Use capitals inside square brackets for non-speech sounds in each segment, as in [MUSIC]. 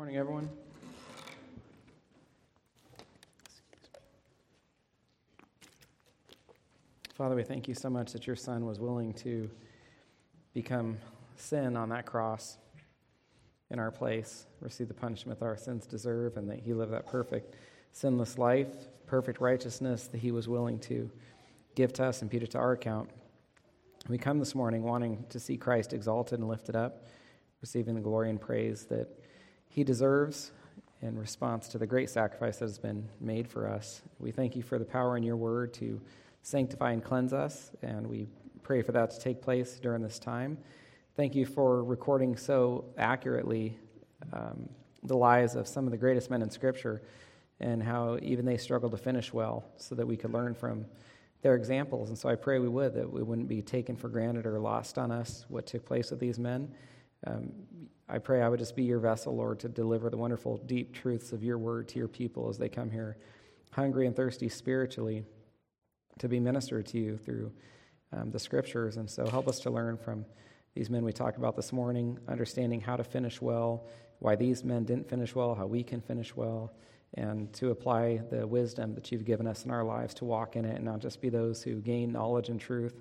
Morning, everyone. Father, we thank you so much that your Son was willing to become sin on that cross in our place, receive the punishment that our sins deserve, and that he lived that perfect, sinless life, perfect righteousness that he was willing to give to us and impute it to our account. We come this morning wanting to see Christ exalted and lifted up, receiving the glory and praise that he deserves in response to the great sacrifice that has been made for us. We thank you for the power in your word to sanctify and cleanse us, and we pray for that to take place during this time. Thank you for recording so accurately um, the lives of some of the greatest men in Scripture and how even they struggled to finish well so that we could learn from their examples. And so I pray we would, that we wouldn't be taken for granted or lost on us what took place with these men. Um, I pray I would just be your vessel, Lord, to deliver the wonderful, deep truths of your word to your people as they come here hungry and thirsty spiritually to be ministered to you through um, the scriptures. And so help us to learn from these men we talked about this morning, understanding how to finish well, why these men didn't finish well, how we can finish well, and to apply the wisdom that you've given us in our lives to walk in it and not just be those who gain knowledge and truth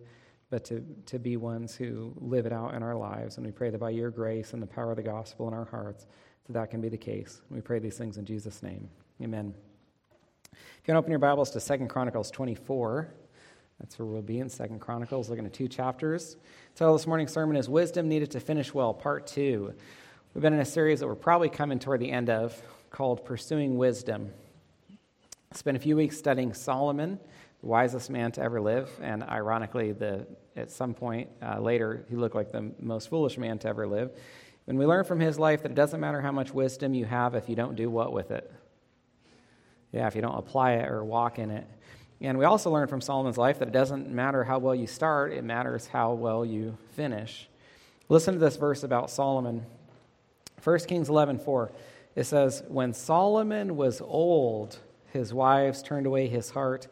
but to, to be ones who live it out in our lives. And we pray that by your grace and the power of the gospel in our hearts, that that can be the case. We pray these things in Jesus' name. Amen. If you want to open your Bibles to Second Chronicles 24, that's where we'll be in Second Chronicles, looking at two chapters. Title this morning's sermon is Wisdom Needed to Finish Well, Part 2. We've been in a series that we're probably coming toward the end of called Pursuing Wisdom. Spent a few weeks studying Solomon wisest man to ever live, and ironically, the, at some point uh, later, he looked like the most foolish man to ever live. When we learn from his life that it doesn't matter how much wisdom you have if you don't do what with it. Yeah, if you don't apply it or walk in it. And we also learn from Solomon's life that it doesn't matter how well you start, it matters how well you finish. Listen to this verse about Solomon. 1 Kings 11 4. It says, When Solomon was old, his wives turned away his heart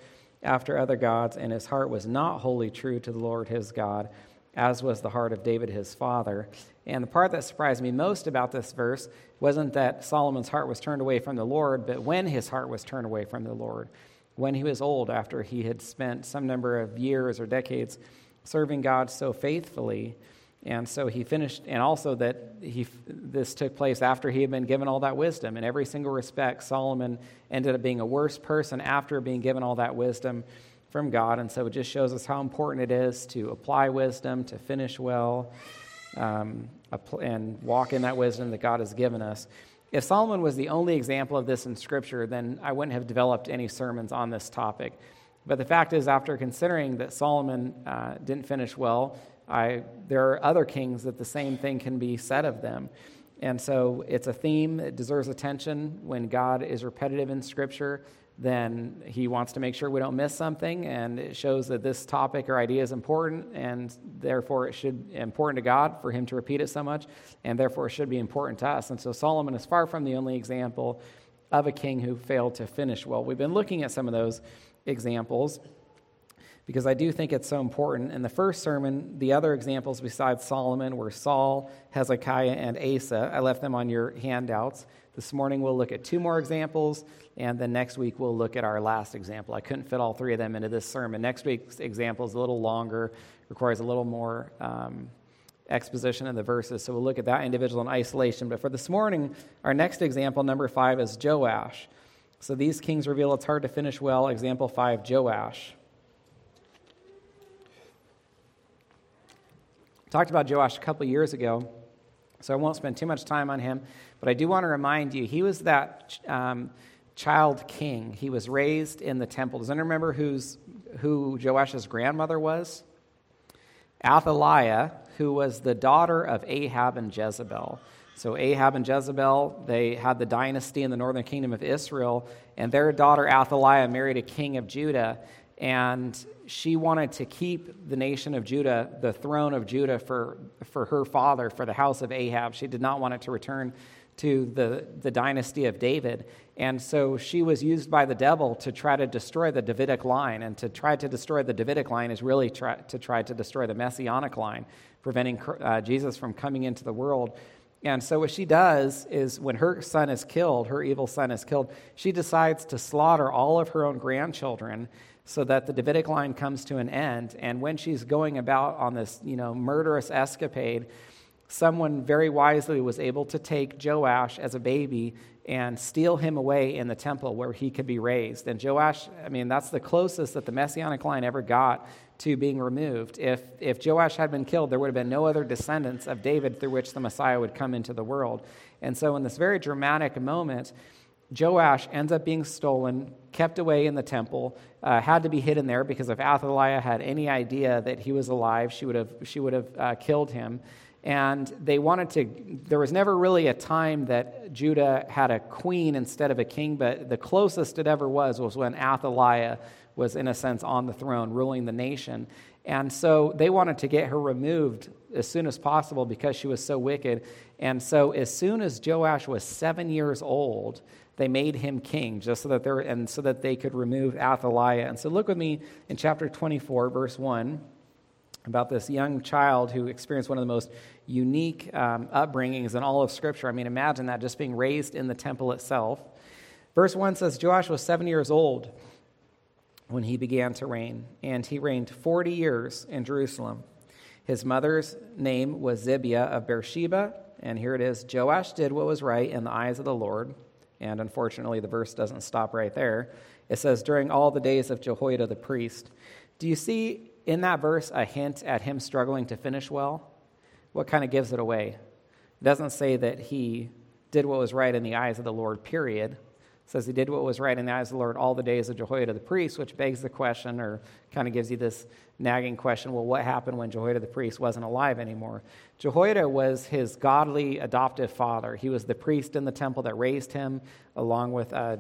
after other gods, and his heart was not wholly true to the Lord his God, as was the heart of David his father. And the part that surprised me most about this verse wasn't that Solomon's heart was turned away from the Lord, but when his heart was turned away from the Lord. When he was old, after he had spent some number of years or decades serving God so faithfully, and so he finished, and also that he, this took place after he had been given all that wisdom. In every single respect, Solomon ended up being a worse person after being given all that wisdom from God. And so it just shows us how important it is to apply wisdom, to finish well, um, and walk in that wisdom that God has given us. If Solomon was the only example of this in Scripture, then I wouldn't have developed any sermons on this topic. But the fact is, after considering that Solomon uh, didn't finish well, I, there are other kings that the same thing can be said of them. And so it's a theme that deserves attention. When God is repetitive in Scripture, then he wants to make sure we don't miss something, and it shows that this topic or idea is important, and therefore it should important to God for him to repeat it so much, and therefore it should be important to us. And so Solomon is far from the only example of a king who failed to finish well. We've been looking at some of those examples because I do think it's so important. In the first sermon, the other examples besides Solomon were Saul, Hezekiah, and Asa. I left them on your handouts. This morning we'll look at two more examples, and then next week we'll look at our last example. I couldn't fit all three of them into this sermon. Next week's example is a little longer, requires a little more um, exposition of the verses, so we'll look at that individual in isolation. But for this morning, our next example, number five, is Joash. So these kings reveal it's hard to finish well. Example five, Joash. Talked about Joash a couple years ago, so I won't spend too much time on him, but I do want to remind you he was that um, child king. He was raised in the temple. Does anyone remember who's, who Joash's grandmother was? Athaliah, who was the daughter of Ahab and Jezebel. So Ahab and Jezebel, they had the dynasty in the northern kingdom of Israel, and their daughter Athaliah married a king of Judah and she wanted to keep the nation of Judah, the throne of Judah, for, for her father, for the house of Ahab. She did not want it to return to the, the dynasty of David. And so she was used by the devil to try to destroy the Davidic line. And to try to destroy the Davidic line is really try, to try to destroy the messianic line, preventing uh, Jesus from coming into the world And so, what she does is when her son is killed, her evil son is killed, she decides to slaughter all of her own grandchildren so that the Davidic line comes to an end. And when she's going about on this, you know, murderous escapade, someone very wisely was able to take Joash as a baby and steal him away in the temple where he could be raised. And Joash, I mean, that's the closest that the messianic line ever got to being removed. If, if Joash had been killed, there would have been no other descendants of David through which the Messiah would come into the world. And so, in this very dramatic moment, Joash ends up being stolen, kept away in the temple, uh, had to be hidden there because if Athaliah had any idea that he was alive, she would have, she would have uh, killed him. And they wanted to, there was never really a time that Judah had a queen instead of a king, but the closest it ever was was when Athaliah was, in a sense, on the throne, ruling the nation. And so they wanted to get her removed as soon as possible because she was so wicked. And so, as soon as Joash was seven years old, they made him king, just so that they and so that they could remove Athaliah. And so, look with me in chapter 24, verse 1, about this young child who experienced one of the most unique um, upbringings in all of Scripture. I mean, imagine that just being raised in the temple itself. Verse 1 says Joash was seven years old when he began to reign, and he reigned 40 years in Jerusalem. His mother's name was Zibiah of Beersheba, and here it is Joash did what was right in the eyes of the Lord. And unfortunately, the verse doesn't stop right there. It says, during all the days of Jehoiada the priest. Do you see in that verse a hint at him struggling to finish well? What kind of gives it away? It doesn't say that he did what was right in the eyes of the Lord, period says he did what was right in the eyes of the Lord all the days of Jehoiada the priest, which begs the question, or kind of gives you this nagging question well, what happened when Jehoiada the priest wasn't alive anymore? Jehoiada was his godly adoptive father. He was the priest in the temple that raised him, along with uh,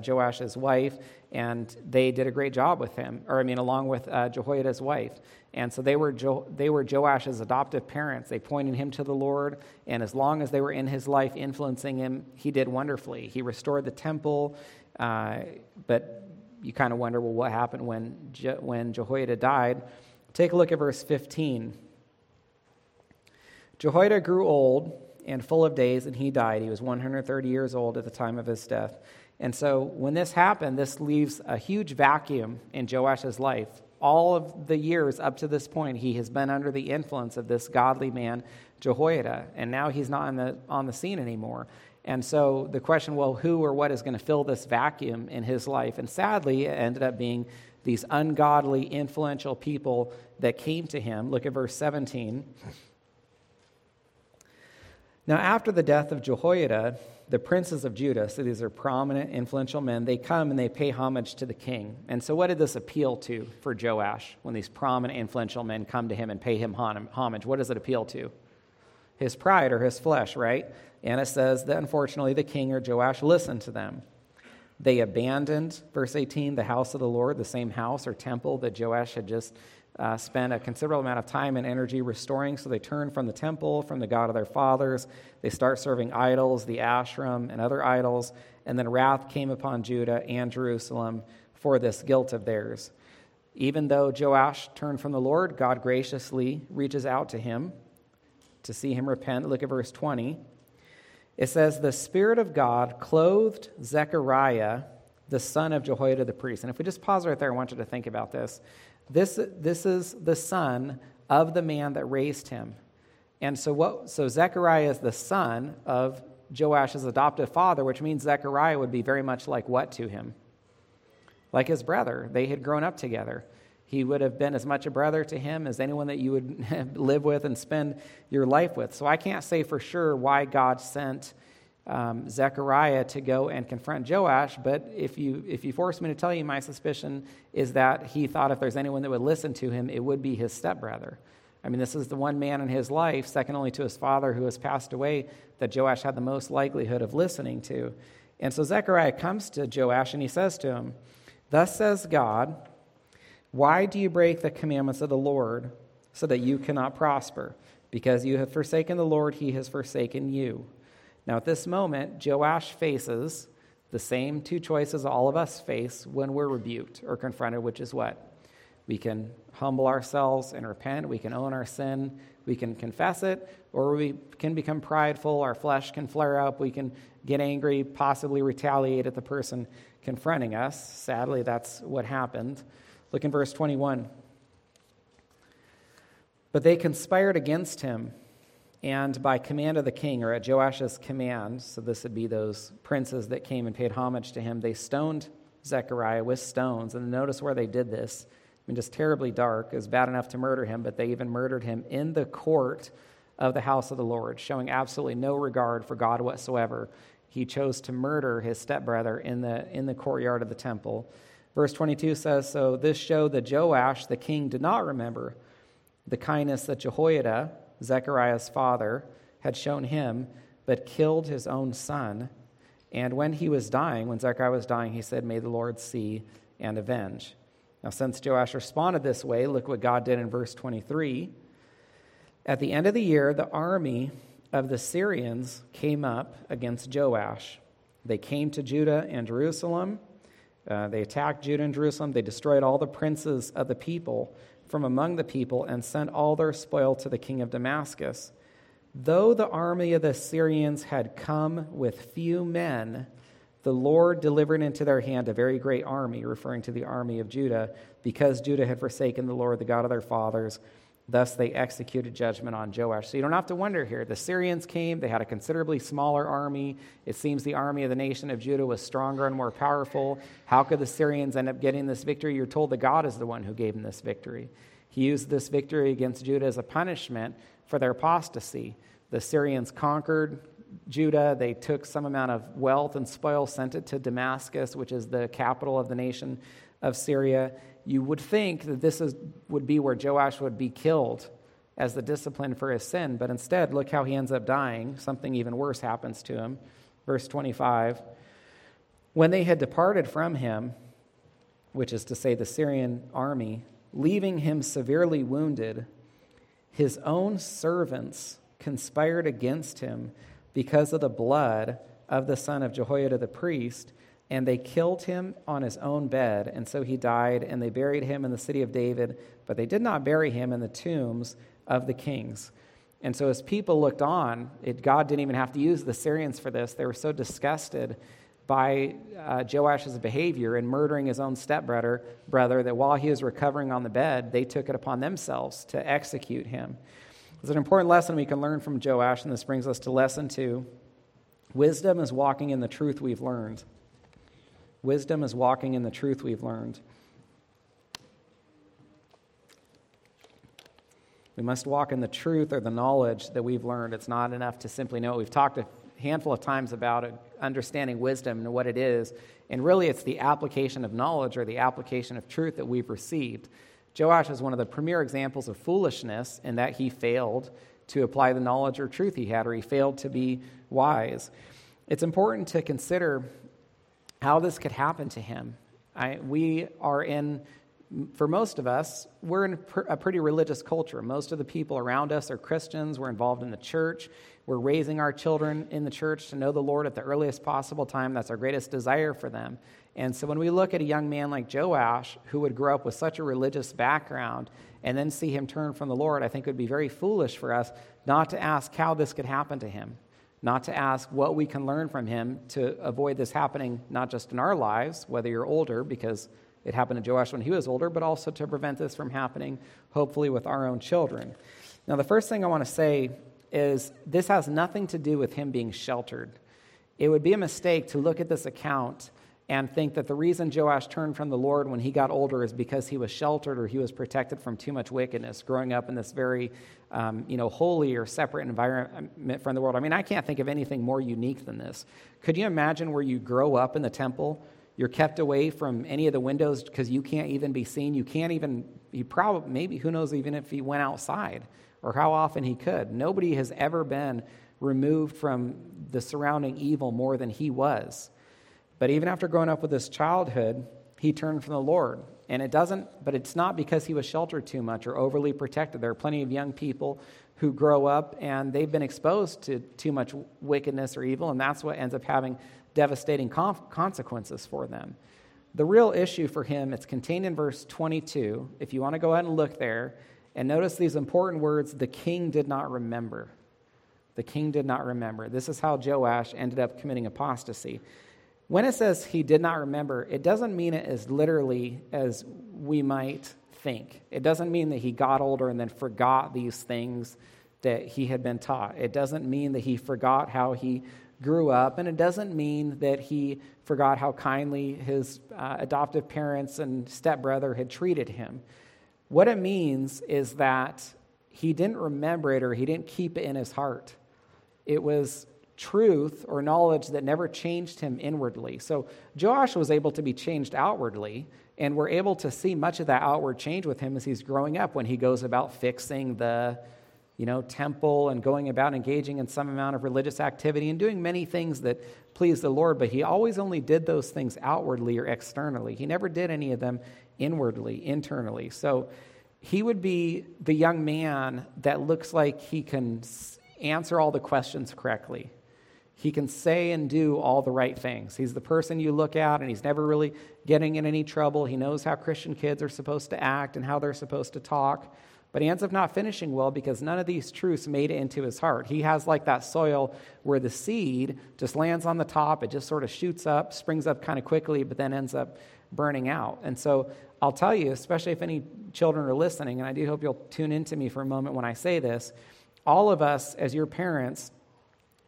wife, and they did a great job with him, or I mean, along with uh, Jehoiada's wife. And so they were, jo- they were Joash's adoptive parents. They pointed him to the Lord, and as long as they were in his life influencing him, he did wonderfully. He restored the temple, uh, but you kind of wonder, well, what happened when, Je- when Jehoiada died? Take a look at verse 15. Jehoiada grew old and full of days, and he died. He was 130 years old at the time of his death. And so when this happened, this leaves a huge vacuum in Joash's life. All of the years up to this point, he has been under the influence of this godly man, Jehoiada, and now he's not on the, on the scene anymore. And so the question, well, who or what is going to fill this vacuum in his life? And sadly, it ended up being these ungodly, influential people that came to him. Look at verse 17. Now, after the death of Jehoiada, the princes of Judah, so these are prominent, influential men, they come and they pay homage to the king. And so, what did this appeal to for Joash when these prominent, influential men come to him and pay him homage? What does it appeal to? His pride or his flesh, right? It says that unfortunately the king or Joash listened to them. They abandoned, verse 18, the house of the Lord, the same house or temple that Joash had just uh, spent a considerable amount of time and energy restoring. So they turn from the temple, from the God of their fathers. They start serving idols, the Asherim, and other idols. And then wrath came upon Judah and Jerusalem for this guilt of theirs. Even though Joash turned from the Lord, God graciously reaches out to him to see him repent. Look at verse 20. It says, The Spirit of God clothed Zechariah, the son of Jehoiada the priest. And if we just pause right there, I want you to think about this. This, this is the son of the man that raised him. And so, what, so Zechariah is the son of Joash's adoptive father, which means Zechariah would be very much like what to him? Like his brother. They had grown up together. He would have been as much a brother to him as anyone that you would [LAUGHS] live with and spend your life with. So I can't say for sure why God sent um, Zechariah to go and confront Joash, but if you, if you force me to tell you, my suspicion is that he thought if there's anyone that would listen to him, it would be his stepbrother. I mean, this is the one man in his life, second only to his father who has passed away, that Joash had the most likelihood of listening to. And so Zechariah comes to Joash and he says to him, Thus says God, why do you break the commandments of the Lord so that you cannot prosper? Because you have forsaken the Lord, he has forsaken you. Now, at this moment, Joash faces the same two choices all of us face when we're rebuked or confronted, which is what? We can humble ourselves and repent. We can own our sin. We can confess it, or we can become prideful. Our flesh can flare up. We can get angry, possibly retaliate at the person confronting us. Sadly, that's what happened. Look in verse 21. But they conspired against him, and by command of the king, or at Joash's command, so this would be those princes that came and paid homage to him, they stoned Zechariah with stones. And notice where they did this. I mean, just terribly dark. It was bad enough to murder him, but they even murdered him in the court of the house of the Lord, showing absolutely no regard for God whatsoever. He chose to murder his stepbrother in the, in the courtyard of the temple. Verse 22 says So this showed that Joash, the king, did not remember the kindness that Jehoiada, Zechariah's father, had shown him, but killed his own son. And when he was dying, when Zechariah was dying, he said, May the Lord see and avenge. Now, since Joash responded this way, look what God did in verse 23. At the end of the year, the army of the Syrians came up against Joash. They came to Judah and Jerusalem. Uh, they attacked Judah and Jerusalem. They destroyed all the princes of the people from among the people and sent all their spoil to the king of Damascus. Though the army of the Syrians had come with few men, the Lord delivered into their hand a very great army, referring to the army of Judah, because Judah had forsaken the Lord, the God of their fathers. Thus they executed judgment on Joash. So you don't have to wonder here. The Syrians came, they had a considerably smaller army. It seems the army of the nation of Judah was stronger and more powerful. How could the Syrians end up getting this victory? You're told that God is the one who gave them this victory. He used this victory against Judah as a punishment for their apostasy. The Syrians conquered Judah. They took some amount of wealth and spoil, sent it to Damascus, which is the capital of the nation of Syria. You would think that this is, would be where Joash would be killed as the discipline for his sin, but instead, look how he ends up dying. Something even worse happens to him. Verse 25 When they had departed from him, which is to say the Syrian army, leaving him severely wounded, his own servants conspired against him because of the blood of the son of Jehoiada the priest, and they killed him on his own bed. And so he died, and they buried him in the city of David, but they did not bury him in the tombs of the kings. And so as people looked on, it, God didn't even have to use the Syrians for this. They were so disgusted by uh, Joash's behavior in murdering his own stepbrother brother that while he was recovering on the bed, they took it upon themselves to execute him. It's an important lesson we can learn from Joash, and this brings us to lesson two. Wisdom is walking in the truth we've learned. Wisdom is walking in the truth we've learned. We must walk in the truth or the knowledge that we've learned. It's not enough to simply know. We've talked a handful of times about understanding wisdom and what it is. And really, it's the application of knowledge or the application of truth that we've received. Joash is one of the premier examples of foolishness in that he failed to apply the knowledge or truth he had, or he failed to be wise. It's important to consider how this could happen to him. I, we are in, for most of us, we're in a pretty religious culture. Most of the people around us are Christians. We're involved in the church. We're raising our children in the church to know the Lord at the earliest possible time. That's our greatest desire for them. And so when we look at a young man like Joash, who would grow up with such a religious background, and then see him turn from the Lord, I think it would be very foolish for us not to ask how this could happen to him, not to ask what we can learn from him to avoid this happening, not just in our lives, whether you're older, because it happened to Joash when he was older, but also to prevent this from happening, hopefully, with our own children. Now, the first thing I want to say is this has nothing to do with him being sheltered. It would be a mistake to look at this account and think that the reason Joash turned from the Lord when he got older is because he was sheltered or he was protected from too much wickedness, growing up in this very, um, you know, holy or separate environment from the world. I mean, I can't think of anything more unique than this. Could you imagine where you grow up in the temple? You're kept away from any of the windows because you can't even be seen. You can't even, he probably, maybe, who knows even if he went outside or how often he could. Nobody has ever been removed from the surrounding evil more than he was. But even after growing up with this childhood, he turned from the Lord. And it doesn't, but it's not because he was sheltered too much or overly protected. There are plenty of young people who grow up and they've been exposed to too much wickedness or evil, and that's what ends up having devastating consequences for them. The real issue for him, it's contained in verse 22. If you want to go ahead and look there, And notice these important words the king did not remember. The king did not remember. This is how Joash ended up committing apostasy. When it says he did not remember, it doesn't mean it as literally as we might think. It doesn't mean that he got older and then forgot these things that he had been taught. It doesn't mean that he forgot how he grew up, and it doesn't mean that he forgot how kindly his uh, adoptive parents and stepbrother had treated him. What it means is that he didn't remember it or he didn't keep it in his heart. It was truth or knowledge that never changed him inwardly. So Joash was able to be changed outwardly, and we're able to see much of that outward change with him as he's growing up when he goes about fixing the you know, temple and going about engaging in some amount of religious activity and doing many things that please the Lord, but he always only did those things outwardly or externally. He never did any of them inwardly, internally. So he would be the young man that looks like he can answer all the questions correctly. He can say and do all the right things. He's the person you look at, and he's never really getting in any trouble. He knows how Christian kids are supposed to act and how they're supposed to talk. But he ends up not finishing well because none of these truths made it into his heart. He has like that soil where the seed just lands on the top, it just sort of shoots up, springs up kind of quickly, but then ends up burning out. And so I'll tell you, especially if any children are listening, and I do hope you'll tune into me for a moment when I say this, all of us as your parents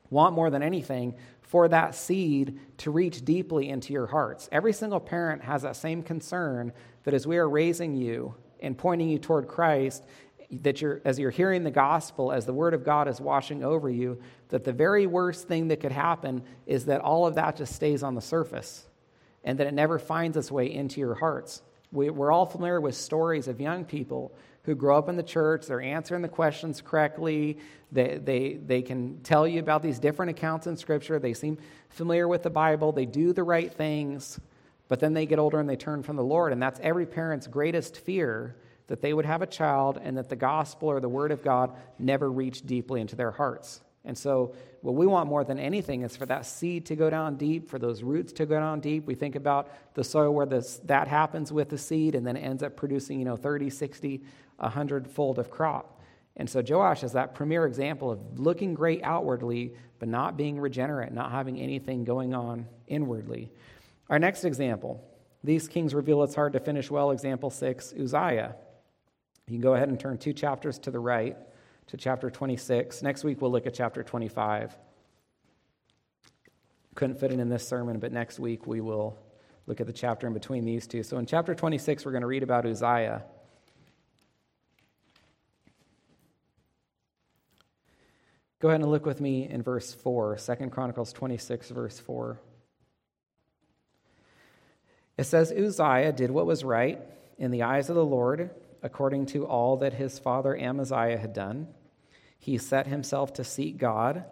want more than anything for that seed to reach deeply into your hearts. Every single parent has that same concern that as we are raising you and pointing you toward Christ, that you're, as you're hearing the gospel, as the word of God is washing over you, that the very worst thing that could happen is that all of that just stays on the surface and that it never finds its way into your hearts. We, we're all familiar with stories of young people who grow up in the church, they're answering the questions correctly, they, they, they can tell you about these different accounts in Scripture, they seem familiar with the Bible, they do the right things, but then they get older and they turn from the Lord. And that's every parent's greatest fear that they would have a child and that the gospel or the word of God never reached deeply into their hearts. And so, what we want more than anything is for that seed to go down deep, for those roots to go down deep. We think about the soil where this, that happens with the seed and then it ends up producing, you know, 30, 60, 100 fold of crop. And so, Joash is that premier example of looking great outwardly, but not being regenerate, not having anything going on inwardly. Our next example these kings reveal it's hard to finish well. Example six Uzziah. You can go ahead and turn two chapters to the right to chapter 26. Next week, we'll look at chapter 25. Couldn't fit it in this sermon, but next week we will look at the chapter in between these two. So in chapter 26, we're going to read about Uzziah. Go ahead and look with me in verse 4, 2 Chronicles 26, verse 4. It says, Uzziah did what was right in the eyes of the Lord according to all that his father Amaziah had done. He set himself to seek God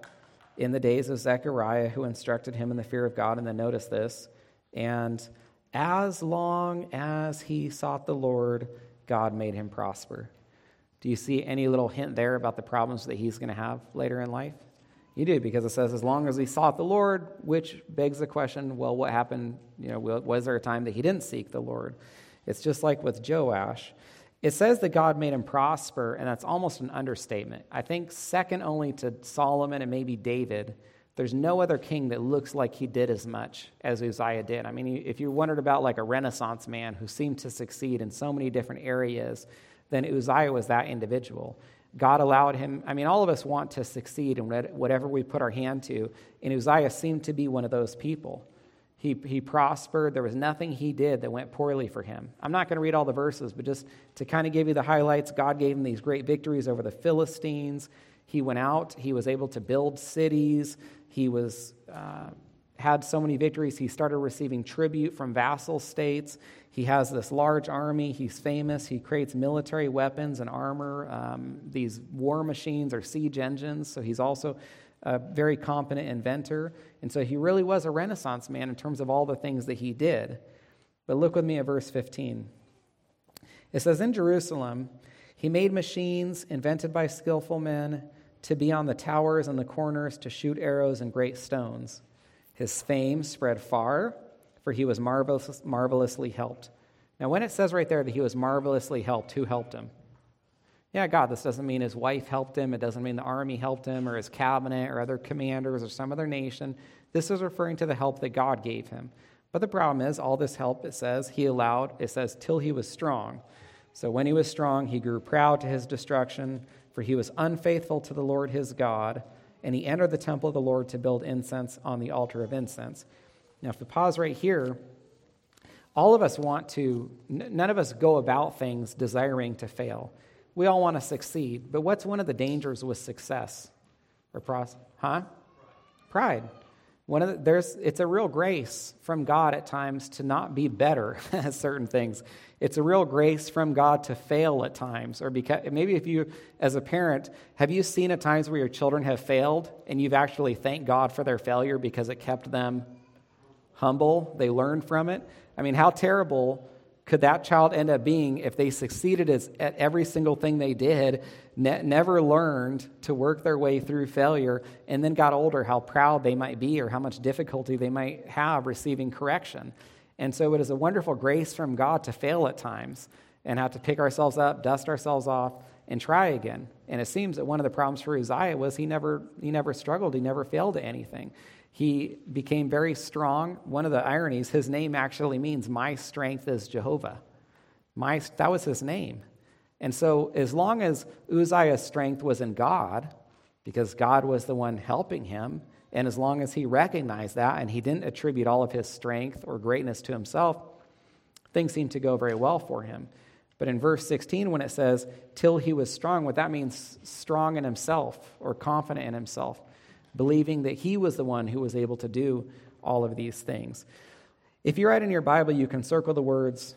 in the days of Zechariah, who instructed him in the fear of God. And then notice this. And as long as he sought the Lord, God made him prosper. Do you see any little hint there about the problems that he's going to have later in life? You do, because it says, as long as he sought the Lord, which begs the question well, what happened? You know, was there a time that he didn't seek the Lord? It's just like with Joash. It says that God made him prosper, and that's almost an understatement. I think, second only to Solomon and maybe David, there's no other king that looks like he did as much as Uzziah did. I mean, if you wondered about like a Renaissance man who seemed to succeed in so many different areas, then Uzziah was that individual. God allowed him, I mean, all of us want to succeed in whatever we put our hand to, and Uzziah seemed to be one of those people. He, he prospered. There was nothing he did that went poorly for him. I'm not going to read all the verses, but just to kind of give you the highlights, God gave him these great victories over the Philistines. He went out, he was able to build cities, he was. Uh, had so many victories, he started receiving tribute from vassal states. He has this large army. He's famous. He creates military weapons and armor, um, these war machines or siege engines. So he's also a very competent inventor. And so he really was a Renaissance man in terms of all the things that he did. But look with me at verse 15. It says, In Jerusalem, he made machines invented by skillful men to be on the towers and the corners to shoot arrows and great stones. His fame spread far, for he was marvelous, marvelously helped. Now, when it says right there that he was marvelously helped, who helped him? Yeah, God, this doesn't mean his wife helped him. It doesn't mean the army helped him or his cabinet or other commanders or some other nation. This is referring to the help that God gave him. But the problem is, all this help, it says, he allowed, it says, till he was strong. So when he was strong, he grew proud to his destruction, for he was unfaithful to the Lord his God, and he entered the temple of the Lord to build incense on the altar of incense. Now, if we pause right here, all of us want to, none of us go about things desiring to fail. We all want to succeed. But what's one of the dangers with success? Or pros- huh? Pride. One of the, there's, it's a real grace from God at times to not be better [LAUGHS] at certain things. It's a real grace from God to fail at times. Or because, maybe if you, as a parent, have you seen at times where your children have failed and you've actually thanked God for their failure because it kept them humble? They learned from it. I mean, how terrible could that child end up being if they succeeded as, at every single thing they did, ne- never learned to work their way through failure, and then got older, how proud they might be or how much difficulty they might have receiving correction? And so it is a wonderful grace from God to fail at times and have to pick ourselves up, dust ourselves off, and try again. And it seems that one of the problems for Uzziah was he never, he never struggled, he never failed at anything. He became very strong. One of the ironies, his name actually means, My strength is Jehovah. My, that was his name. And so, as long as Uzziah's strength was in God, because God was the one helping him, and as long as he recognized that and he didn't attribute all of his strength or greatness to himself, things seemed to go very well for him. But in verse 16, when it says, till he was strong, what that means, strong in himself or confident in himself believing that he was the one who was able to do all of these things. If you write in your Bible, you can circle the words,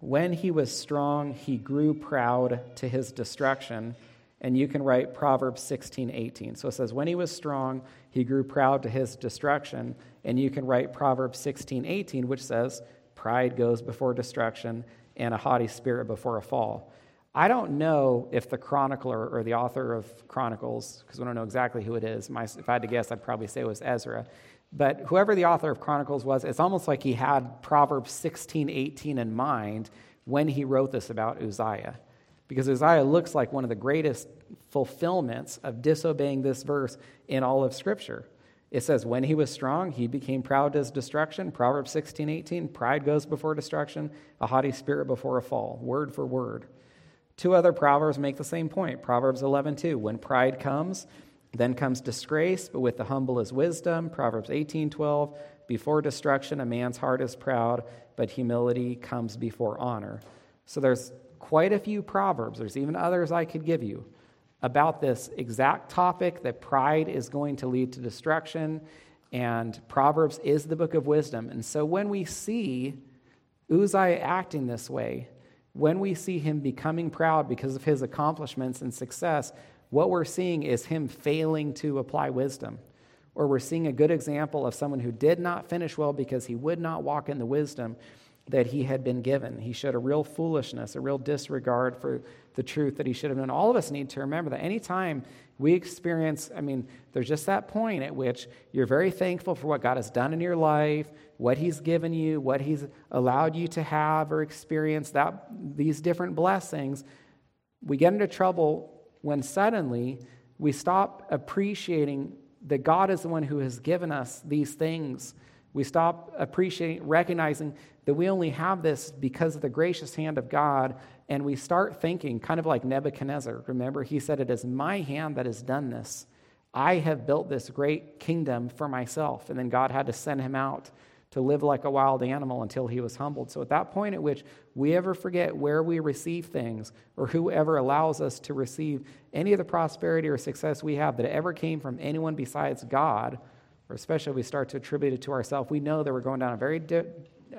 When he was strong, he grew proud to his destruction. And you can write Proverbs 16, 18. So it says, When he was strong, he grew proud to his destruction. And you can write Proverbs 16, 18, which says, Pride goes before destruction, and a haughty spirit before a fall. I don't know if the chronicler or the author of Chronicles, because we don't know exactly who it is. My, if I had to guess, I'd probably say it was Ezra. But whoever the author of Chronicles was, it's almost like he had Proverbs 16, 18 in mind when he wrote this about Uzziah. Because Uzziah looks like one of the greatest fulfillments of disobeying this verse in all of Scripture. It says, when he was strong, he became proud his destruction. Proverbs 16, 18, pride goes before destruction, a haughty spirit before a fall, word for word. Two other proverbs make the same point. Proverbs 11:2, when pride comes, then comes disgrace, but with the humble is wisdom. Proverbs 18:12, before destruction a man's heart is proud, but humility comes before honor. So there's quite a few proverbs. There's even others I could give you about this exact topic that pride is going to lead to destruction and Proverbs is the book of wisdom. And so when we see Uzziah acting this way, when we see him becoming proud because of his accomplishments and success, what we're seeing is him failing to apply wisdom. Or we're seeing a good example of someone who did not finish well because he would not walk in the wisdom that he had been given. He showed a real foolishness, a real disregard for the truth that he should have known. All of us need to remember that anytime we experience, I mean, there's just that point at which you're very thankful for what God has done in your life, what He's given you, what He's allowed you to have or experience, that, these different blessings. We get into trouble when suddenly we stop appreciating that God is the one who has given us these things. We stop appreciating, recognizing that we only have this because of the gracious hand of God, and we start thinking, kind of like Nebuchadnezzar. Remember, he said, It is my hand that has done this. I have built this great kingdom for myself. And then God had to send him out to live like a wild animal until he was humbled. So, at that point at which we ever forget where we receive things or whoever allows us to receive any of the prosperity or success we have that ever came from anyone besides God, or especially we start to attribute it to ourselves, we know that we're going down a very, di-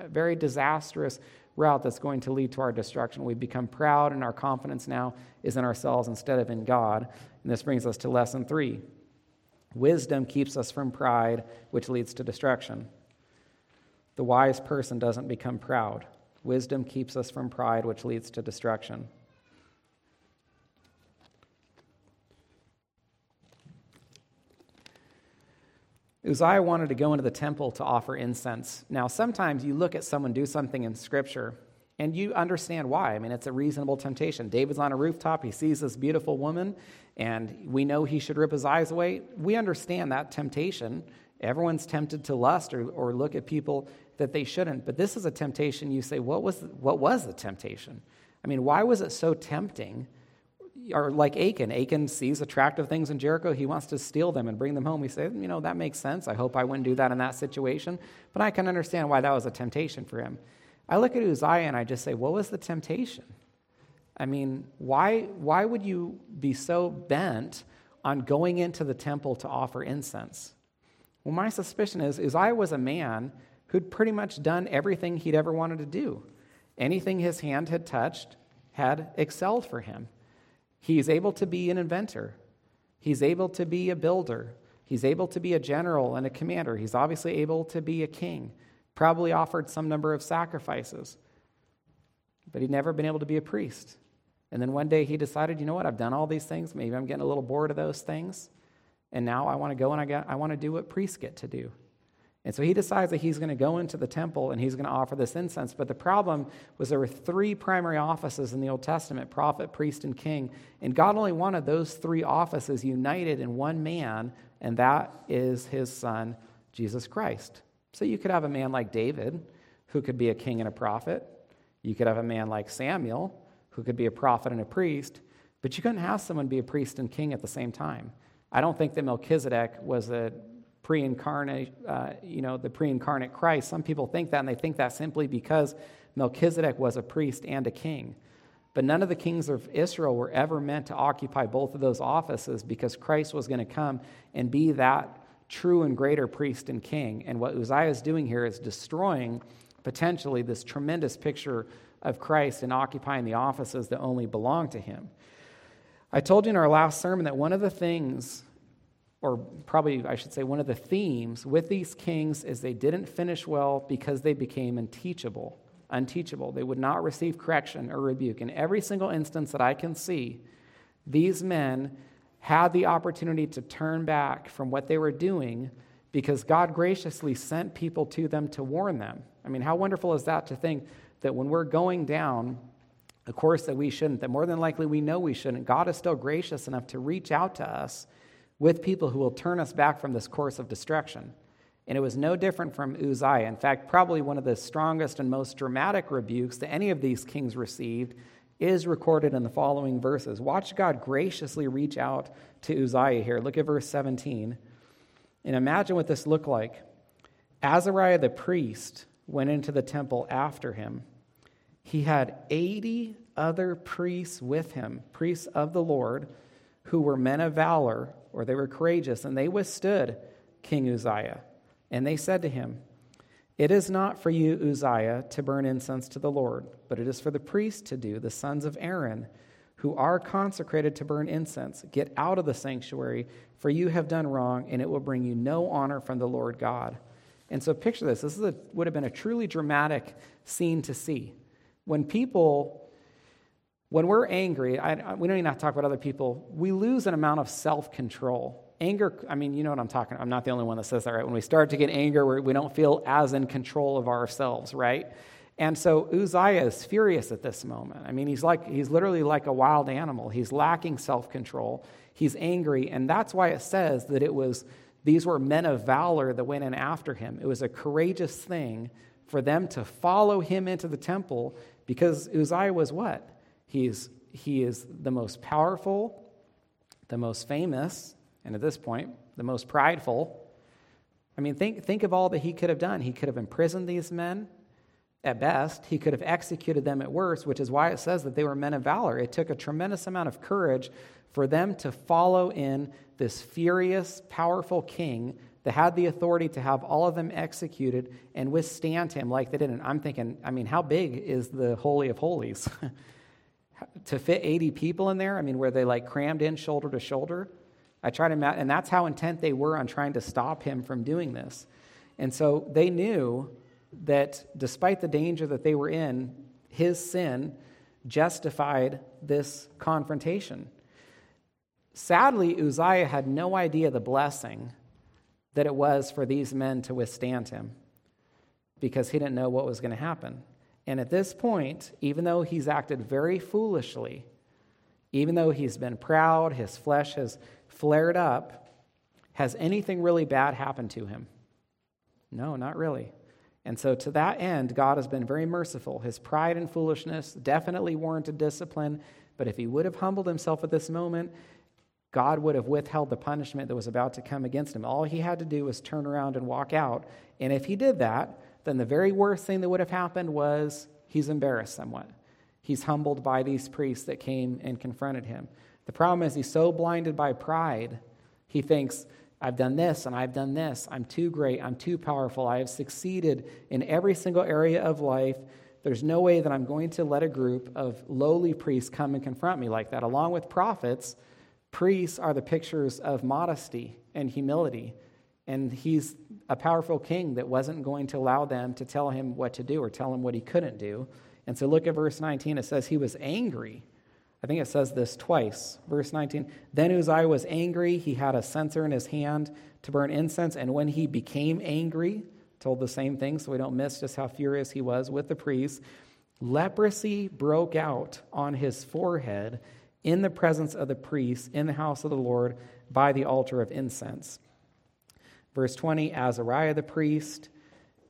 very disastrous route that's going to lead to our destruction. We become proud, and our confidence now is in ourselves instead of in God. And this brings us to lesson three wisdom keeps us from pride, which leads to destruction. The wise person doesn't become proud. Wisdom keeps us from pride, which leads to destruction. Uzziah wanted to go into the temple to offer incense. Now, sometimes you look at someone do something in Scripture And you understand why. I mean, it's a reasonable temptation. David's on a rooftop, he sees this beautiful woman, and we know he should rip his eyes away. We understand that temptation. Everyone's tempted to lust or, or look at people that they shouldn't. But this is a temptation. You say, what was, what was the temptation? I mean, why was it so tempting? Or like Achan, Achan sees attractive things in Jericho. He wants to steal them and bring them home. We say, you know, that makes sense. I hope I wouldn't do that in that situation. But I can understand why that was a temptation for him. I look at Uzziah and I just say, what was the temptation? I mean, why, why would you be so bent on going into the temple to offer incense? Well, my suspicion is Uzziah was a man who'd pretty much done everything he'd ever wanted to do. Anything his hand had touched had excelled for him. He's able to be an inventor, he's able to be a builder, he's able to be a general and a commander, he's obviously able to be a king, probably offered some number of sacrifices, but he'd never been able to be a priest. And then one day he decided, you know what, I've done all these things. Maybe I'm getting a little bored of those things. And now I want to go and I, get, I want to do what priests get to do. And so he decides that he's going to go into the temple and he's going to offer this incense. But the problem was there were three primary offices in the Old Testament prophet, priest, and king. And God only wanted those three offices united in one man, and that is his son, Jesus Christ. So you could have a man like David, who could be a king and a prophet. You could have a man like Samuel, who could be a prophet and a priest. But you couldn't have someone be a priest and king at the same time. I don't think that Melchizedek was a pre-incarnate, uh, you know, the pre-incarnate Christ. Some people think that, and they think that simply because Melchizedek was a priest and a king. But none of the kings of Israel were ever meant to occupy both of those offices because Christ was going to come and be that true and greater priest and king. And what Uzziah is doing here is destroying potentially this tremendous picture of Christ and occupying the offices that only belong to him. I told you in our last sermon that one of the things or probably I should say, one of the themes with these kings is they didn't finish well because they became unteachable. Unteachable. They would not receive correction or rebuke. In every single instance that I can see, these men had the opportunity to turn back from what they were doing because God graciously sent people to them to warn them. I mean, how wonderful is that to think that when we're going down a course that we shouldn't, that more than likely we know we shouldn't, God is still gracious enough to reach out to us with people who will turn us back from this course of destruction. And it was no different from Uzziah. In fact, probably one of the strongest and most dramatic rebukes that any of these kings received is recorded in the following verses. Watch God graciously reach out to Uzziah here. Look at verse 17. And imagine what this looked like. Azariah the priest went into the temple after him. He had 80 other priests with him, priests of the Lord, who were men of valor or they were courageous, and they withstood King Uzziah. And they said to him, It is not for you, Uzziah, to burn incense to the Lord, but it is for the priests to do, the sons of Aaron, who are consecrated to burn incense. Get out of the sanctuary, for you have done wrong, and it will bring you no honor from the Lord God. And so picture this. This a, would have been a truly dramatic scene to see. When people when we're angry, I, we don't even have to talk about other people, we lose an amount of self control. Anger, I mean, you know what I'm talking I'm not the only one that says that, right? When we start to get anger, we don't feel as in control of ourselves, right? And so Uzziah is furious at this moment. I mean, he's like he's literally like a wild animal. He's lacking self-control. He's angry, and that's why it says that it was these were men of valor that went in after him. It was a courageous thing for them to follow him into the temple because Uzziah was what? He's, he is the most powerful, the most famous, and at this point, the most prideful. I mean, think, think of all that he could have done. He could have imprisoned these men at best, he could have executed them at worst, which is why it says that they were men of valor. It took a tremendous amount of courage for them to follow in this furious, powerful king that had the authority to have all of them executed and withstand him like they did. And I'm thinking, I mean, how big is the Holy of Holies? [LAUGHS] to fit 80 people in there, I mean, where they like crammed in shoulder to shoulder. I tried to, and that's how intent they were on trying to stop him from doing this. And so they knew that despite the danger that they were in, his sin justified this confrontation. Sadly, Uzziah had no idea the blessing that it was for these men to withstand him because he didn't know what was going to happen. And at this point, even though he's acted very foolishly, even though he's been proud, his flesh has flared up, has anything really bad happened to him? No, not really. And so, to that end, God has been very merciful. His pride and foolishness definitely warranted discipline, but if he would have humbled himself at this moment, God would have withheld the punishment that was about to come against him. All he had to do was turn around and walk out. And if he did that, then the very worst thing that would have happened was he's embarrassed somewhat. He's humbled by these priests that came and confronted him. The problem is he's so blinded by pride, he thinks, I've done this and I've done this. I'm too great. I'm too powerful. I have succeeded in every single area of life. There's no way that I'm going to let a group of lowly priests come and confront me like that. Along with prophets, priests are the pictures of modesty and humility. And he's a powerful king that wasn't going to allow them to tell him what to do or tell him what he couldn't do. And so look at verse 19. It says he was angry I think it says this twice. Verse 19 Then Uzziah was angry. He had a censer in his hand to burn incense. And when he became angry, told the same thing so we don't miss just how furious he was with the priests, leprosy broke out on his forehead in the presence of the priests in the house of the Lord by the altar of incense. Verse 20 Azariah the priest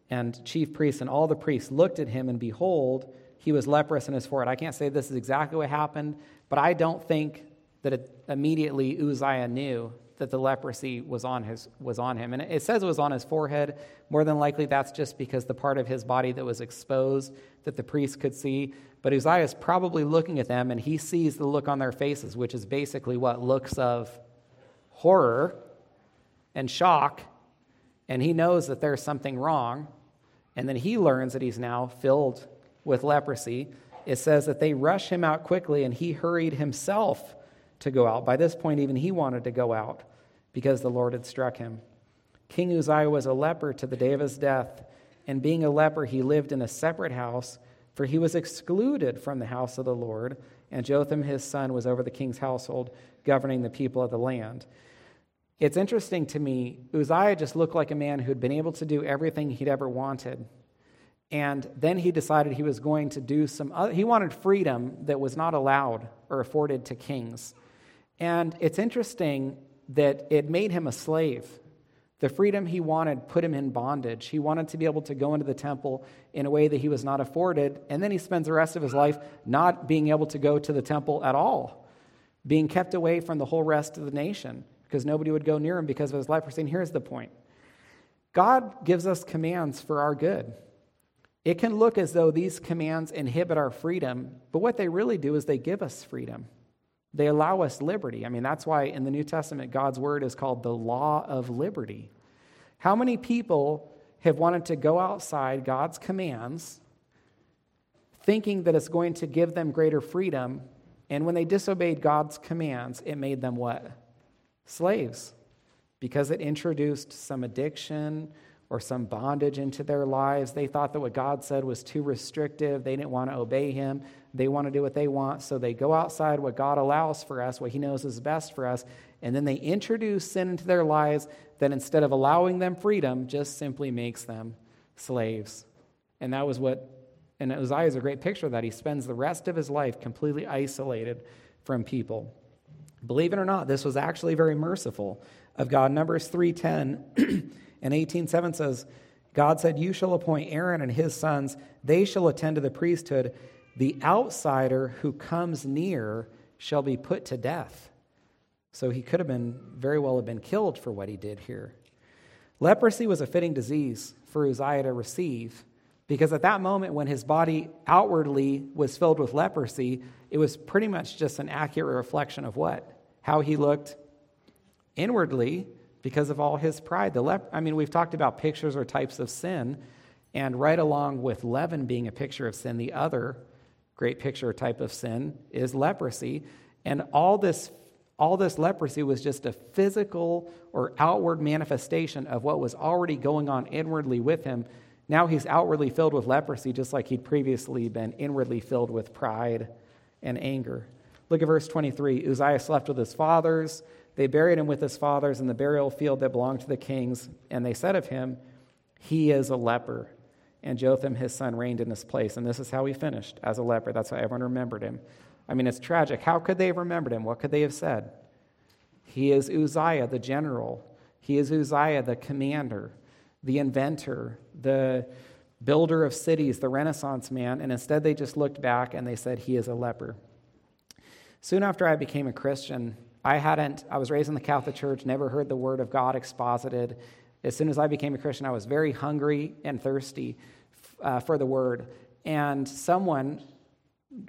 and chief priests and all the priests looked at him, and behold, he was leprous in his forehead. I can't say this is exactly what happened, but I don't think that it, immediately Uzziah knew that the leprosy was on, his, was on him. And it says it was on his forehead. More than likely, that's just because the part of his body that was exposed that the priest could see. But Uzziah is probably looking at them, and he sees the look on their faces, which is basically what looks of horror and shock. And he knows that there's something wrong. And then he learns that he's now filled with leprosy, it says that they rush him out quickly and he hurried himself to go out. By this point, even he wanted to go out because the Lord had struck him. King Uzziah was a leper to the day of his death, and being a leper, he lived in a separate house, for he was excluded from the house of the Lord, and Jotham his son was over the king's household, governing the people of the land. It's interesting to me, Uzziah just looked like a man who'd been able to do everything he'd ever wanted. And then he decided he was going to do some, other, he wanted freedom that was not allowed or afforded to kings. And it's interesting that it made him a slave. The freedom he wanted put him in bondage. He wanted to be able to go into the temple in a way that he was not afforded. And then he spends the rest of his life not being able to go to the temple at all, being kept away from the whole rest of the nation because nobody would go near him because of his leprosy. And here's the point God gives us commands for our good. It can look as though these commands inhibit our freedom, but what they really do is they give us freedom. They allow us liberty. I mean, that's why in the New Testament, God's word is called the law of liberty. How many people have wanted to go outside God's commands, thinking that it's going to give them greater freedom, and when they disobeyed God's commands, it made them what? Slaves. Because it introduced some addiction or some bondage into their lives. They thought that what God said was too restrictive. They didn't want to obey Him. They want to do what they want. So they go outside what God allows for us, what He knows is best for us. And then they introduce sin into their lives that instead of allowing them freedom, just simply makes them slaves. And that was what, and Uzziah is a great picture of that. He spends the rest of his life completely isolated from people. Believe it or not, this was actually very merciful of God. Numbers 310 [CLEARS THROAT] And 18:7 says, God said, You shall appoint Aaron and his sons, they shall attend to the priesthood. The outsider who comes near shall be put to death. So he could have been very well have been killed for what he did here. Leprosy was a fitting disease for Uzziah to receive because at that moment when his body outwardly was filled with leprosy, it was pretty much just an accurate reflection of what? How he looked inwardly because of all his pride. The lep- I mean, we've talked about pictures or types of sin, and right along with leaven being a picture of sin, the other great picture or type of sin is leprosy. And all this, all this leprosy was just a physical or outward manifestation of what was already going on inwardly with him. Now he's outwardly filled with leprosy, just like he'd previously been inwardly filled with pride and anger. Look at verse 23. Uzziah slept with his fathers. They buried him with his fathers in the burial field that belonged to the kings, and they said of him, He is a leper. and Jotham, his son, reigned in his place. And this is how he finished as a leper. That's how everyone remembered him. I mean, it's tragic. How could they have remembered him? What could they have said? He is Uzziah, the general. He is Uzziah, the commander, the inventor, the builder of cities, the Renaissance man. And instead, they just looked back and they said, He is a leper. Soon after I became a Christian, I hadn't, I was raised in the Catholic Church, never heard the word of God exposited. As soon as I became a Christian, I was very hungry and thirsty uh, for the word. And someone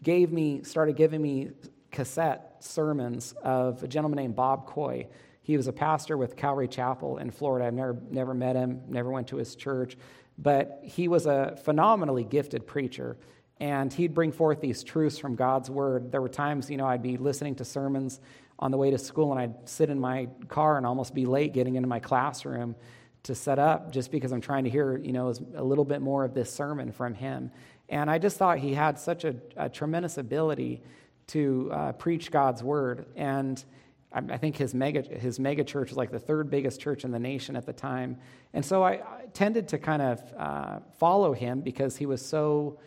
gave me, started giving me cassette sermons of a gentleman named Bob Coy. He was a pastor with Calvary Chapel in Florida. I've never, never met him, never went to his church, but he was a phenomenally gifted preacher. And he'd bring forth these truths from God's word. There were times, you know, I'd be listening to sermons on the way to school and I'd sit in my car and almost be late getting into my classroom to set up just because I'm trying to hear, you know, a little bit more of this sermon from him. And I just thought he had such a, a tremendous ability to uh, preach God's word. And I, I, think his mega, his mega church was like the third biggest church in the nation at the time. And so I, I tended to kind of uh, follow him because he was so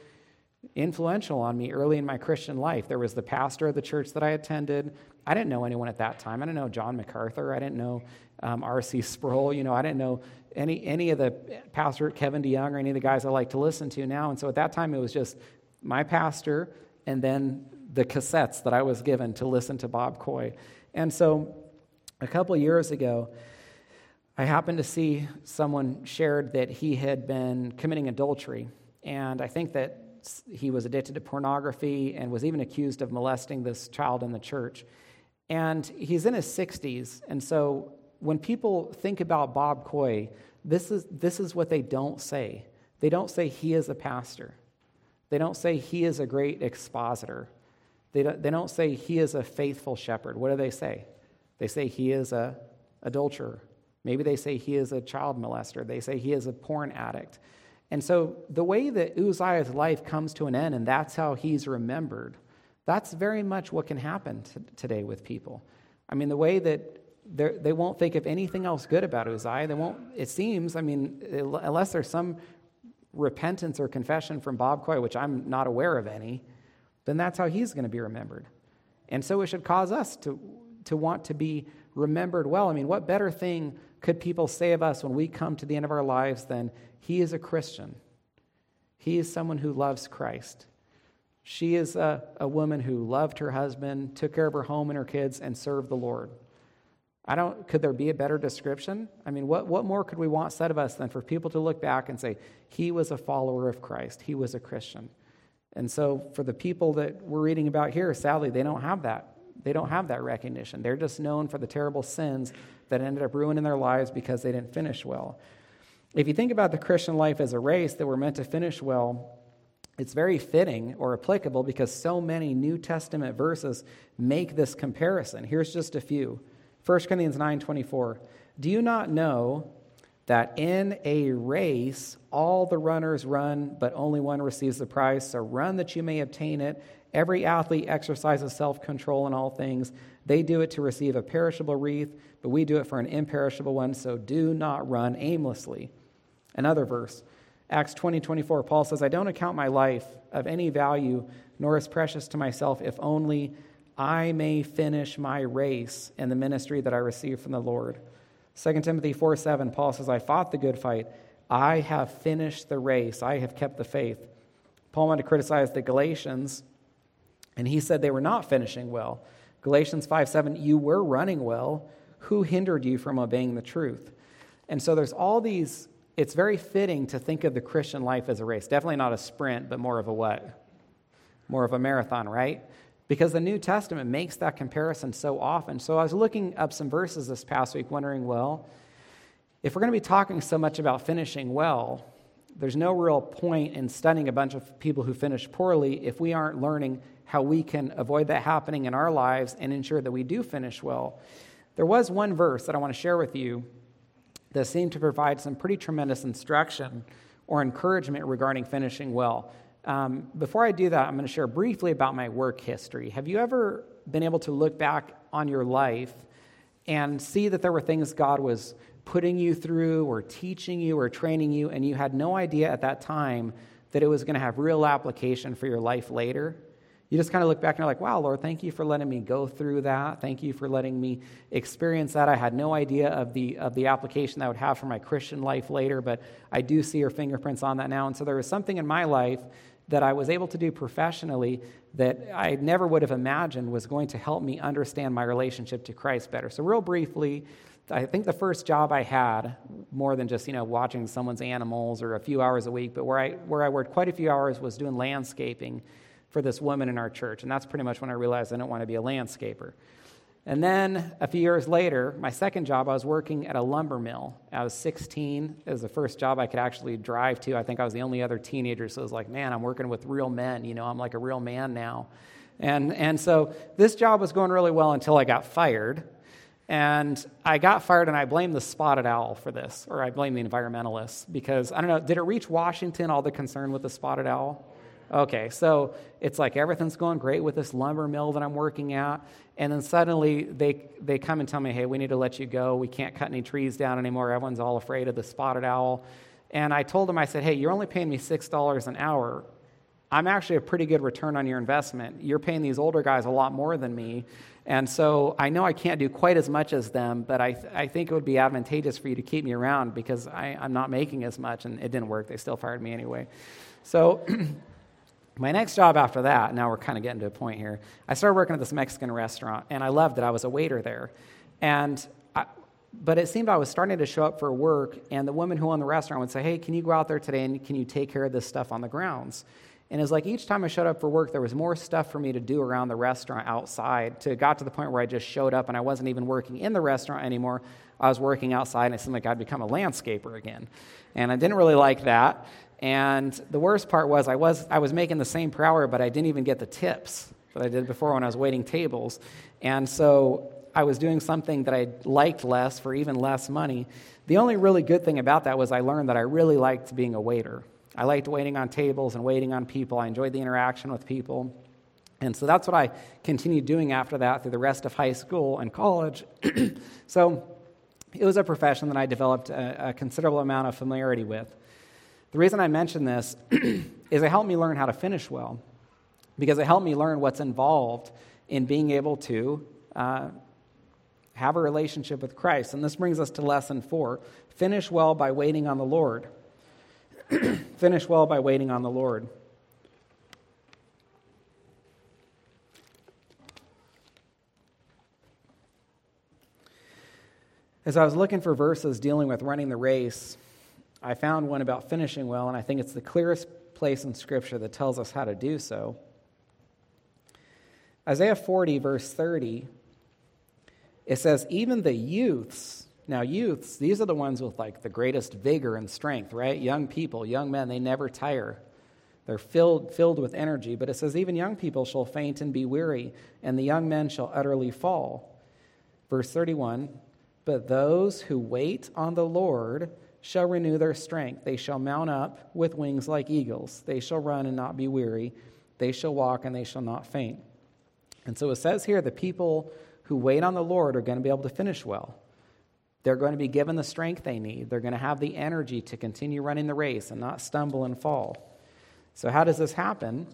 influential on me early in my Christian life. There was the pastor of the church that I attended. I didn't know anyone at that time. I didn't know John MacArthur. I didn't know um, R.C. Sproul. You know, I didn't know any, any of the pastor Kevin DeYoung or any of the guys I like to listen to now. And so at that time, it was just my pastor and then the cassettes that I was given to listen to Bob Coy. And so a couple years ago, I happened to see someone shared that he had been committing adultery. And I think that he was addicted to pornography and was even accused of molesting this child in the church. And he's in his 60s. And so when people think about Bob Coy, this is, this is what they don't say. They don't say he is a pastor. They don't say he is a great expositor. They don't, they don't say he is a faithful shepherd. What do they say? They say he is a adulterer. Maybe they say he is a child molester. They say he is a porn addict. And so the way that Uzziah's life comes to an end and that's how he's remembered, that's very much what can happen t- today with people. I mean, the way that they won't think of anything else good about Uzziah. They won't, it seems, I mean, unless there's some repentance or confession from Bob Coy, which I'm not aware of any, then that's how he's going to be remembered. And so it should cause us to, to want to be remembered well. I mean, what better thing could people say of us when we come to the end of our lives than he is a Christian? He is someone who loves Christ. She is a, a woman who loved her husband, took care of her home and her kids, and served the Lord. I don't, could there be a better description? I mean, what, what more could we want said of us than for people to look back and say, he was a follower of Christ, he was a Christian? And so, for the people that we're reading about here, sadly, they don't have that. They don't have that recognition. They're just known for the terrible sins that ended up ruining their lives because they didn't finish well. If you think about the Christian life as a race that we're meant to finish well, it's very fitting or applicable because so many New Testament verses make this comparison. Here's just a few. 1 Corinthians 9:24 Do you not know that in a race all the runners run but only one receives the prize so run that you may obtain it every athlete exercises self-control in all things they do it to receive a perishable wreath but we do it for an imperishable one so do not run aimlessly another verse acts 20 24 paul says i don't account my life of any value nor as precious to myself if only I may finish my race in the ministry that I received from the Lord. 2 Timothy 4 7, Paul says, I fought the good fight. I have finished the race. I have kept the faith. Paul wanted to criticize the Galatians, and he said they were not finishing well. Galatians 5 7, you were running well. Who hindered you from obeying the truth? And so there's all these, it's very fitting to think of the Christian life as a race. Definitely not a sprint, but more of a what? More of a marathon, right? because the New Testament makes that comparison so often. So I was looking up some verses this past week, wondering, well, if we're going to be talking so much about finishing well, there's no real point in studying a bunch of people who finish poorly if we aren't learning how we can avoid that happening in our lives and ensure that we do finish well. There was one verse that I want to share with you that seemed to provide some pretty tremendous instruction or encouragement regarding finishing well. Um, before I do that, I'm going to share briefly about my work history. Have you ever been able to look back on your life and see that there were things God was putting you through or teaching you or training you, and you had no idea at that time that it was going to have real application for your life later. You just kind of look back and you're like, wow, Lord, thank you for letting me go through that. Thank you for letting me experience that. I had no idea of the, of the application that I would have for my Christian life later, but I do see your fingerprints on that now. And so there was something in my life that I was able to do professionally that I never would have imagined was going to help me understand my relationship to Christ better. So, real briefly, I think the first job I had, more than just you know watching someone's animals or a few hours a week, but where I where I worked quite a few hours was doing landscaping for this woman in our church, and that's pretty much when I realized I didn't want to be a landscaper. And then a few years later, my second job, I was working at a lumber mill. I was 16. It was the first job I could actually drive to. I think I was the only other teenager, so it was like, man, I'm working with real men. You know, I'm like a real man now. And, and so this job was going really well until I got fired. And I got fired, and I blame the spotted owl for this, or I blame the environmentalists, because I don't know, did it reach Washington, all the concern with the spotted owl? Okay, so it's like everything's going great with this lumber mill that I'm working at. And then suddenly they, they come and tell me, hey, we need to let you go. We can't cut any trees down anymore. Everyone's all afraid of the spotted owl. And I told them, I said, hey, you're only paying me $6 an hour. I'm actually a pretty good return on your investment. You're paying these older guys a lot more than me. And so I know I can't do quite as much as them, but I, th- I think it would be advantageous for you to keep me around because I, I'm not making as much. And it didn't work. They still fired me anyway. So [CLEARS THROAT] my next job after that, now we're kind of getting to a point here, I started working at this Mexican restaurant, and I loved it. I was a waiter there. And but it seemed I was starting to show up for work, and the woman who owned the restaurant would say, Hey, can you go out there today and can you take care of this stuff on the grounds? And it's like each time I showed up for work, there was more stuff for me to do around the restaurant outside. To got to the point where I just showed up and I wasn't even working in the restaurant anymore. I was working outside, and it seemed like I'd become a landscaper again. And I didn't really like that. And the worst part was I was I was making the same per hour, but I didn't even get the tips that I did before when I was waiting tables. And so I was doing something that I liked less for even less money. The only really good thing about that was I learned that I really liked being a waiter. I liked waiting on tables and waiting on people. I enjoyed the interaction with people. And so that's what I continued doing after that through the rest of high school and college. [CLEARS THROAT] so it was a profession that I developed a, a considerable amount of familiarity with. The reason I mention this [CLEARS THROAT] is it helped me learn how to finish well, because it helped me learn what's involved in being able to uh, have a relationship with Christ. And this brings us to lesson four finish well by waiting on the Lord. [CLEARS THROAT] finish well by waiting on the Lord. As I was looking for verses dealing with running the race, I found one about finishing well, and I think it's the clearest place in Scripture that tells us how to do so. Isaiah 40, verse 30, it says, Even the youths, now youths, these are the ones with like the greatest vigor and strength, right? Young people, young men, they never tire. They're filled, filled with energy. But it says, Even young people shall faint and be weary, and the young men shall utterly fall. Verse 31 But those who wait on the Lord shall renew their strength. They shall mount up with wings like eagles. They shall run and not be weary. They shall walk and they shall not faint. And so it says here the people who wait on the Lord are going to be able to finish well. They're going to be given the strength they need. They're going to have the energy to continue running the race and not stumble and fall. So, how does this happen?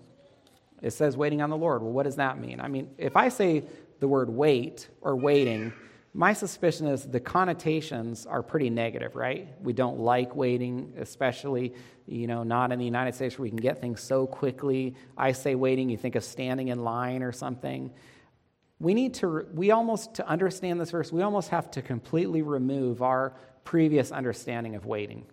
It says waiting on the Lord. Well, what does that mean? I mean, if I say the word wait or waiting, my suspicion is the connotations are pretty negative, right? We don't like waiting, especially, you know, not in the United States where we can get things so quickly. I say waiting, you think of standing in line or something. We need to, we almost, to understand this verse, we almost have to completely remove our previous understanding of waiting.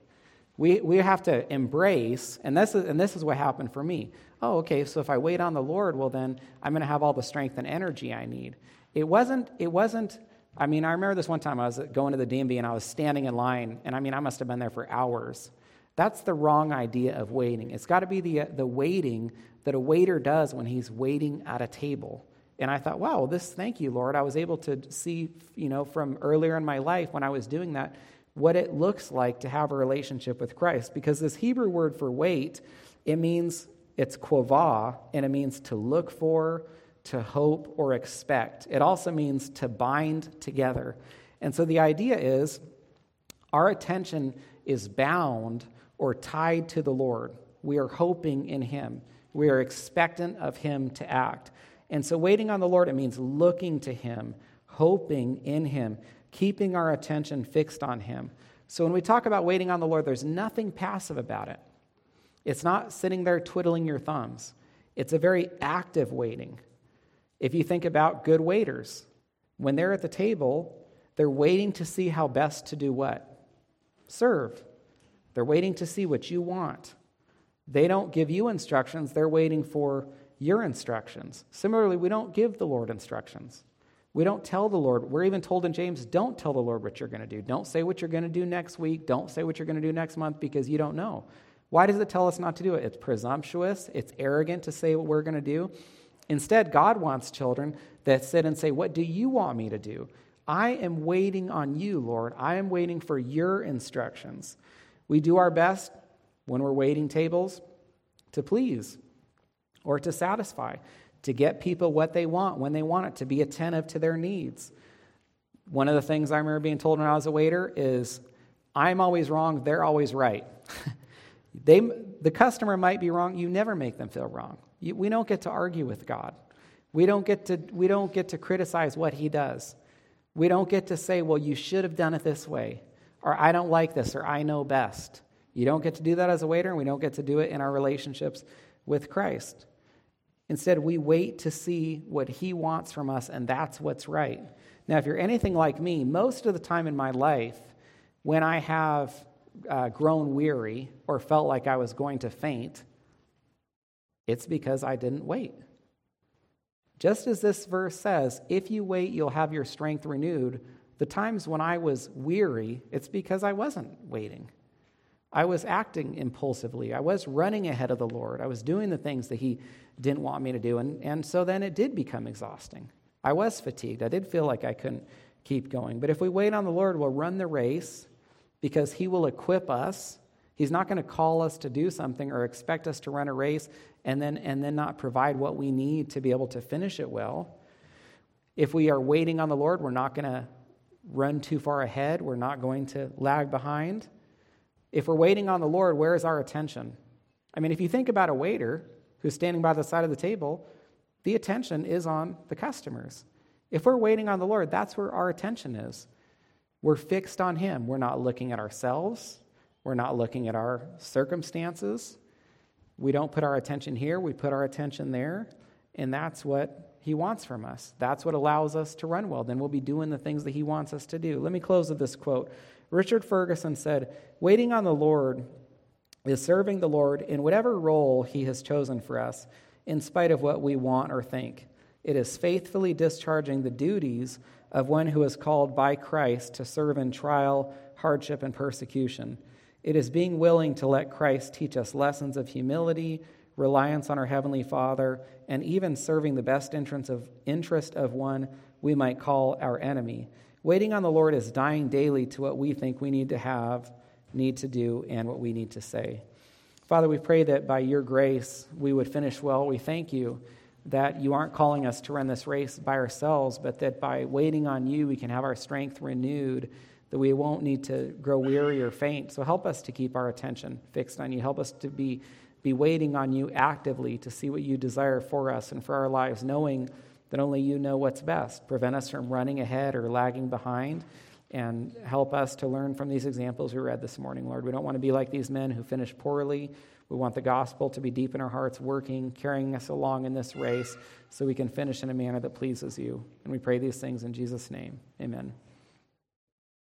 We, we have to embrace, and this, is, and this is what happened for me. Oh, okay, so if I wait on the Lord, well, then I'm going to have all the strength and energy I need. It wasn't, it wasn't I mean, I remember this one time I was going to the DMV and I was standing in line, and I mean, I must have been there for hours. That's the wrong idea of waiting. It's got to be the, uh, the waiting that a waiter does when he's waiting at a table. And I thought, wow, this, thank you, Lord. I was able to see, you know, from earlier in my life when I was doing that, what it looks like to have a relationship with Christ. Because this Hebrew word for wait, it means, it's quava, and it means to look for, to hope or expect. It also means to bind together. And so the idea is Our attention is bound or tied to the Lord. We are hoping in Him. We are expectant of Him to act. And so, waiting on the Lord, it means looking to Him, hoping in Him, keeping our attention fixed on Him. So, when we talk about waiting on the Lord, there's nothing passive about it. It's not sitting there twiddling your thumbs, it's a very active waiting. If you think about good waiters, when they're at the table, they're waiting to see how best to do what? Serve. They're waiting to see what you want. They don't give you instructions, they're waiting for your instructions. Similarly, we don't give the Lord instructions. We don't tell the Lord. We're even told in James, don't tell the Lord what you're going to do. Don't say what you're going to do next week. Don't say what you're going to do next month because you don't know. Why does it tell us not to do it? It's presumptuous, it's arrogant to say what we're going to do. Instead, God wants children that sit and say, What do you want me to do? I am waiting on you, Lord. I am waiting for your instructions. We do our best when we're waiting tables to please or to satisfy, to get people what they want when they want it, to be attentive to their needs. One of the things I remember being told when I was a waiter is, I'm always wrong, they're always right. [LAUGHS] they, the customer might be wrong, you never make them feel wrong. We don't get to argue with God. We don't, get to, we don't get to criticize what He does. We don't get to say, well, you should have done it this way, or I don't like this, or I know best. You don't get to do that as a waiter, and we don't get to do it in our relationships with Christ. Instead, we wait to see what He wants from us, and that's what's right. Now, if you're anything like me, most of the time in my life, when I have uh, grown weary or felt like I was going to faint, it's because I didn't wait. Just as this verse says, if you wait, you'll have your strength renewed. The times when I was weary, it's because I wasn't waiting. I was acting impulsively. I was running ahead of the Lord. I was doing the things that He didn't want me to do. And, and so then it did become exhausting. I was fatigued. I did feel like I couldn't keep going. But if we wait on the Lord, we'll run the race because He will equip us. He's not going to call us to do something or expect us to run a race and then, and then not provide what we need to be able to finish it well. If we are waiting on the Lord, we're not going to run too far ahead. We're not going to lag behind. If we're waiting on the Lord, where is our attention? I mean, if you think about a waiter who's standing by the side of the table, the attention is on the customers. If we're waiting on the Lord, that's where our attention is. We're fixed on Him. We're not looking at ourselves. We're not looking at our circumstances. We don't put our attention here, we put our attention there, and that's what He wants from us. That's what allows us to run well. Then we'll be doing the things that He wants us to do. Let me close with this quote. Richard Ferguson said, Waiting on the Lord is serving the Lord in whatever role He has chosen for us, in spite of what we want or think. It is faithfully discharging the duties of one who is called by Christ to serve in trial, hardship, and persecution. It is being willing to let Christ teach us lessons of humility, reliance on our Heavenly Father, and even serving the best of, interest of one we might call our enemy. Waiting on the Lord is dying daily to what we think we need to have, need to do, and what we need to say. Father, we pray that by your grace we would finish well. We thank you that you aren't calling us to run this race by ourselves, but that by waiting on you we can have our strength renewed, that we won't need to grow weary or faint. So help us to keep our attention fixed on you. Help us to be, be waiting on you actively to see what you desire for us and for our lives, knowing that only you know what's best. Prevent us from running ahead or lagging behind. And help us to learn from these examples we read this morning, Lord. We don't want to be like these men who finished poorly. We want the gospel to be deep in our hearts, working, carrying us along in this race so we can finish in a manner that pleases you. And we pray these things in Jesus' name. Amen.